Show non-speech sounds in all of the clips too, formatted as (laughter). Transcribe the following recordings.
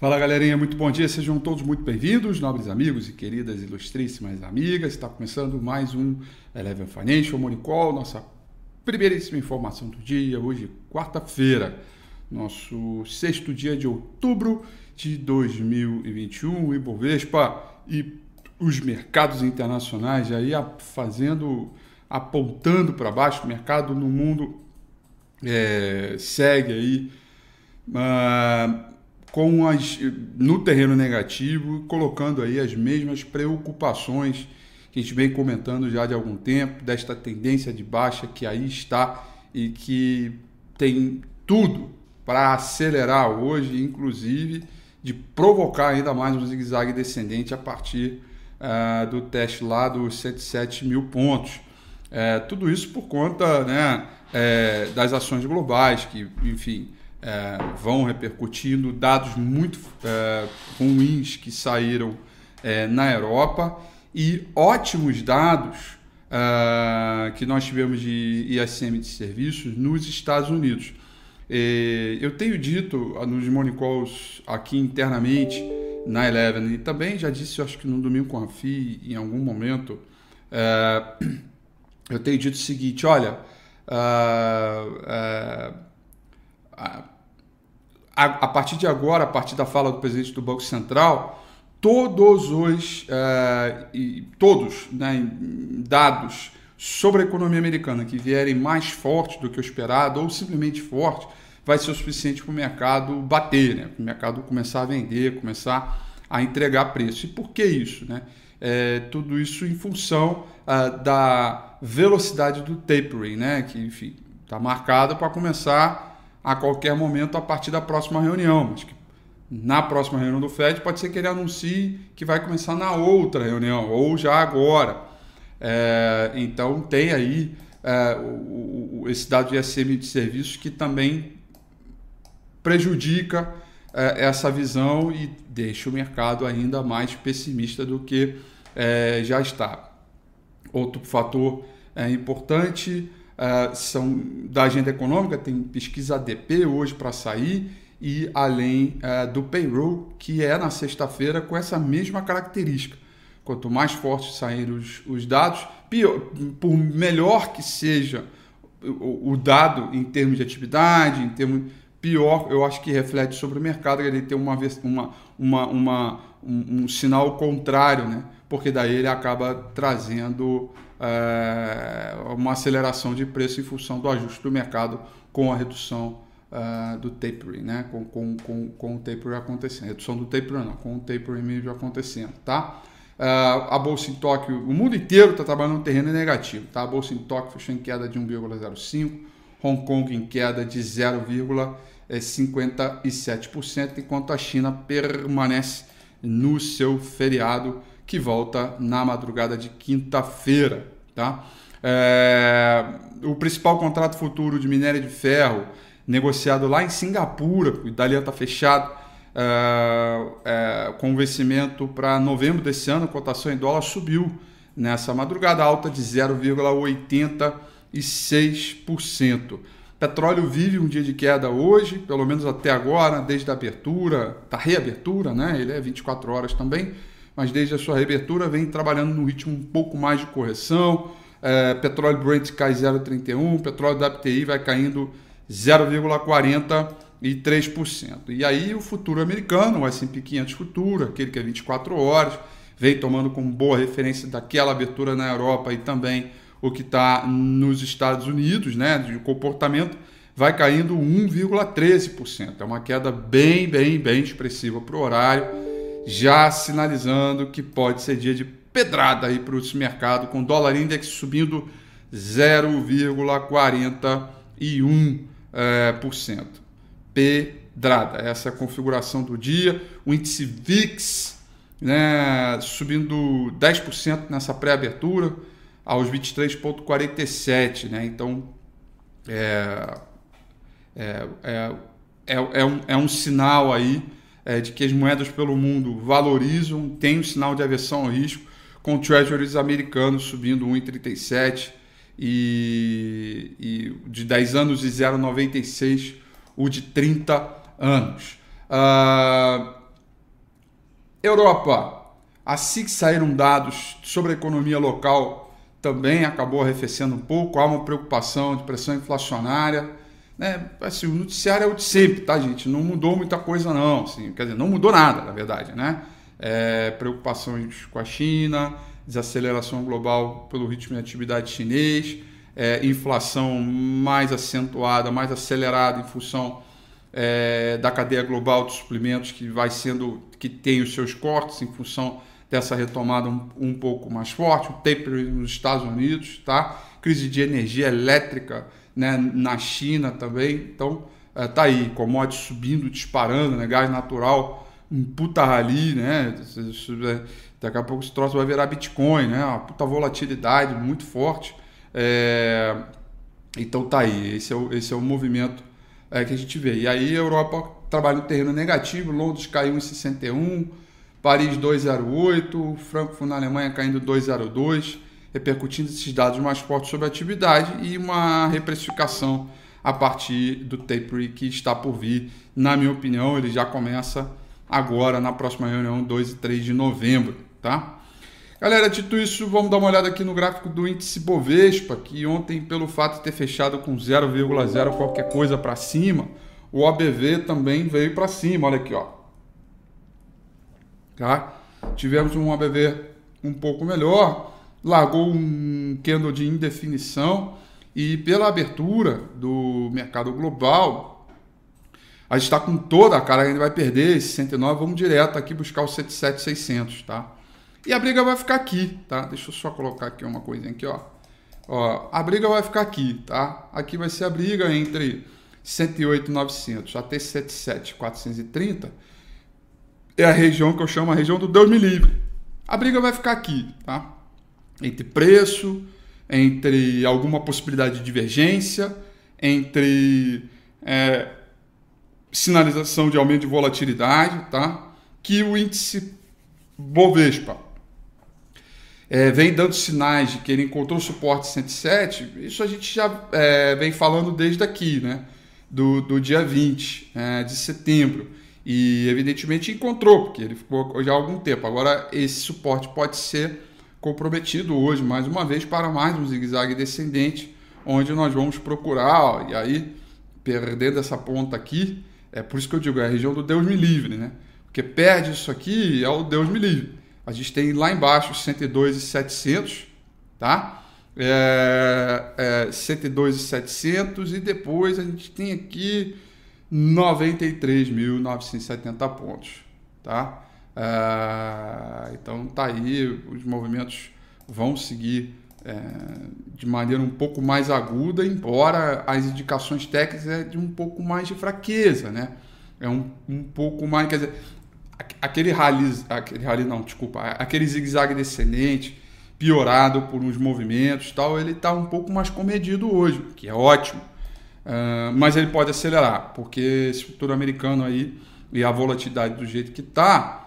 Fala galerinha, muito bom dia, sejam todos muito bem-vindos, nobres amigos e queridas ilustríssimas amigas. Está começando mais um Eleven Financial Morning Call, nossa primeiríssima informação do dia, hoje, quarta-feira, nosso sexto dia de outubro de 2021. Ibovespa e os mercados internacionais aí fazendo, apontando para baixo, o mercado no mundo é, segue aí. Uh, com as, no terreno negativo, colocando aí as mesmas preocupações que a gente vem comentando já de algum tempo, desta tendência de baixa que aí está e que tem tudo para acelerar hoje, inclusive de provocar ainda mais um zigue-zague descendente a partir uh, do teste lá dos 107 mil pontos. Uh, tudo isso por conta né, uh, das ações globais, que, enfim, é, vão repercutindo, dados muito é, ruins que saíram é, na Europa e ótimos dados é, que nós tivemos de ISM de serviços nos Estados Unidos. É, eu tenho dito nos morning calls aqui internamente na Eleven e também já disse, acho que no domingo com a FI em algum momento, é, eu tenho dito o seguinte, olha, a, a, partir de agora, a partir da fala do presidente do Banco Central, todos os é, e, todos né, dados sobre a economia americana que vierem mais fortes do que o esperado ou simplesmente forte vai ser o suficiente para o mercado bater, né? para o mercado começar a vender, começar a entregar preço. E por que isso? Né? É, tudo isso em função uh, da velocidade do tapering, né? que está marcada para começar a qualquer momento a partir da próxima reunião. Mas que na próxima reunião do FED pode ser que ele anuncie que vai começar na outra reunião, ou já agora. É, então tem aí é, o, o, esse dado de SM de serviços que também prejudica é, essa visão e deixa o mercado ainda mais pessimista do que é, já está. Outro fator é, importante uh, são da agenda econômica, tem pesquisa ADP hoje para sair, e além uh, do payroll, que é na sexta-feira com essa mesma característica. Quanto mais fortes saírem os, os dados, pior, por melhor que seja o, o, dado em termos de atividade, em termos pior, eu acho que reflete sobre o mercado, ele tem uma, uma, uma, uma um, um, sinal contrário, né? porque daí ele acaba trazendo é, uma aceleração de preço em função do ajuste do mercado com a redução uh, do tapering, né? com, com, com, com o tapering acontecendo. Redução do tapering não, com o tapering mesmo acontecendo. Tá? Uh, a Bolsa em Tóquio, o mundo inteiro está trabalhando no terreno negativo. Tá? A Bolsa em Tóquio fechou em queda de 1,05%, Hong Kong em queda de 0,57%, enquanto a China permanece no seu feriado que volta na madrugada de quinta-feira. Tá? É, o principal contrato futuro de minério de ferro negociado lá em Singapura, o dali está fechado, é, é, com vencimento para novembro desse ano, a cotação em dólar subiu nessa madrugada alta de 0,86%. Petróleo vive um dia de queda hoje, pelo menos até agora, desde a abertura, da reabertura, né? Ele é 24 horas também mas desde a sua reabertura vem trabalhando no ritmo um pouco mais de correção. É, petróleo Brent cai 0,31, petróleo da WTI vai caindo 0,43%. E aí o futuro americano, o S&P 500 futuro, aquele que é 24 horas, vem tomando como boa referência daquela abertura na Europa e também o que está nos Estados Unidos, né, de comportamento, vai caindo 1,13%. É uma queda bem, bem, bem expressiva para o horário já sinalizando que pode ser dia de pedrada aí para esse mercado, com dólar index subindo 0,41%. É, por cento. Pedrada, essa é a configuração do dia. O índice VIX né, subindo 10% nessa pré-abertura aos 23,47. Né? Então, é, é, é, é, um, é um sinal aí é, de que as moedas pelo mundo valorizam, tem um sinal de aversão ao risco, com treasuries americanos subindo 1,37 e, e de 10 anos e 0,96 o de 30 anos. Uh, Europa, assim que saíram dados sobre a economia local, também acabou arrefecendo um pouco. Há uma preocupação de pressão inflacionária. Né? Assim, o noticiário é o de sempre, tá, gente? Não mudou muita coisa, não. Assim, quer dizer, não mudou nada, na verdade, né? É, preocupações com a China, desaceleração global pelo ritmo de atividade chinês, é, inflação mais acentuada, mais acelerada em função é, da cadeia global de suplementos que vai sendo, que tem os seus cortes em função dessa retomada um, um pouco mais forte, o tapering nos Estados Unidos, tá? Crise de energia elétrica né, na China também, então é, tá aí, commodities subindo, disparando, né, gás natural, um puta rali, né? É, daqui a pouco esse troço vai virar Bitcoin, né? Uma puta volatilidade muito forte. É, então tá aí, esse é o, esse é o movimento é, que a gente vê. E aí a Europa trabalha no terreno negativo, Londres caiu em 61, Paris 2,08, Frankfurt na Alemanha caindo 2,02, repercutindo esses dados mais fortes sobre a atividade e uma reprecificação a partir do taper que está por vir. Na minha opinião, ele já começa agora na próxima reunião 2 e 3 de novembro, tá? Galera, dito isso, vamos dar uma olhada aqui no gráfico do índice Bovespa, que ontem, pelo fato de ter fechado com 0,0 qualquer coisa para cima, o OBV também veio para cima, olha aqui, ó. Tá? Tivemos um OBV um pouco melhor, largou um candle de indefinição e pela abertura do mercado global, a gente está com toda a cara, a gente vai perder esse 109, vamos direto aqui buscar o 77,600, tá? E a briga vai ficar aqui, tá? Deixa eu só colocar aqui uma coisinha aqui, ó. Ó, a briga vai ficar aqui, tá? Aqui vai ser a briga entre 108,900 até 77,430. É a região que eu chamo a região do Deus me livre. A briga vai ficar aqui, tá? Entre preço, entre alguma possibilidade de divergência, entre é, sinalização de aumento de volatilidade, tá? Que o índice Bovespa é, vem dando sinais de que ele encontrou suporte 107, isso a gente já é, vem falando desde aqui, né? Do, do dia 20 é, de setembro. E evidentemente encontrou, porque ele ficou já há algum tempo. Agora, esse suporte pode ser comprometido hoje, mais uma vez, para mais um zigue-zague descendente, onde nós vamos procurar, ó, e aí, perdendo essa ponta aqui, é por isso que eu digo, é a região do Deus me livre, né? Porque perde isso aqui, é o Deus me livre. A gente tem lá embaixo 102,700, tá? É, é, 102,700 e depois a gente tem aqui 93.970 pontos, tá? É, então tá aí, os movimentos vão seguir é, de maneira um pouco mais aguda, embora as indicações técnicas é de um pouco mais de fraqueza, né? É um, um pouco mais, quer dizer, aquele rally, aquele rally não, desculpa, aquele zigue-zague descendente, piorado por uns movimentos tal, ele está um pouco mais comedido hoje, que é ótimo. Uh, mas ele pode acelerar, porque esse futuro americano aí e a volatilidade do jeito que está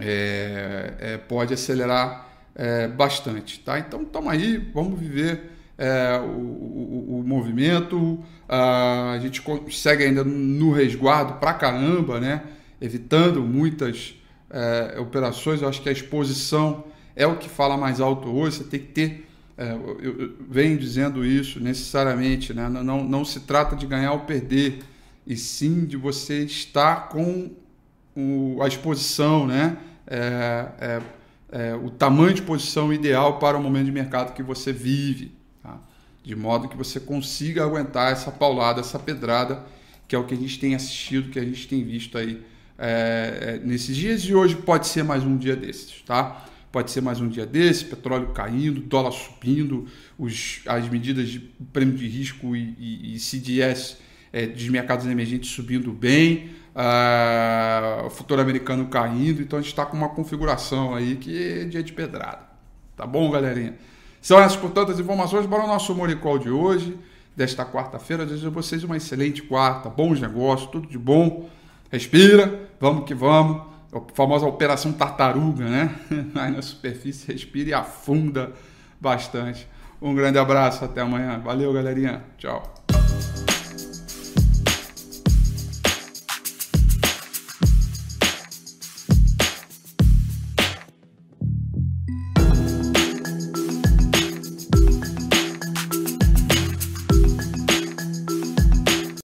é, é, pode acelerar é, bastante. Tá? Então estamos aí, vamos viver é, o, o, o, movimento. Uh, a gente segue ainda no resguardo pra caramba, né? evitando muitas é, operações. Eu acho que a exposição é o que fala mais alto hoje. Você tem que ter, eu, eu, venho dizendo isso necessariamente, né? não, não, não se trata de ganhar ou perder, e sim de você estar com o, a exposição, né? É, é, é, o tamanho de posição ideal para o momento de mercado que você vive, tá? de modo que você consiga aguentar essa paulada, essa pedrada, que é o que a gente tem assistido, que a gente tem visto aí é, é, nesses dias e hoje pode ser mais um dia desses, tá? Pode ser mais um dia desses, petróleo caindo, dólar subindo, os, as medidas de prêmio de risco e, e, e CDS é, dos mercados emergentes subindo bem, uh, o futuro americano caindo, então a gente está com uma configuração aí que é dia de pedrada. Tá bom, galerinha? São essas, portanto, as informações para o nosso Moricol de hoje, desta quarta-feira. Desejo a vocês uma excelente quarta, bons negócios, tudo de bom respira, vamos que vamos. A famosa operação tartaruga, né? (laughs) Aí na superfície, respira e afunda bastante. Um grande abraço, até amanhã. Valeu, galerinha. Tchau.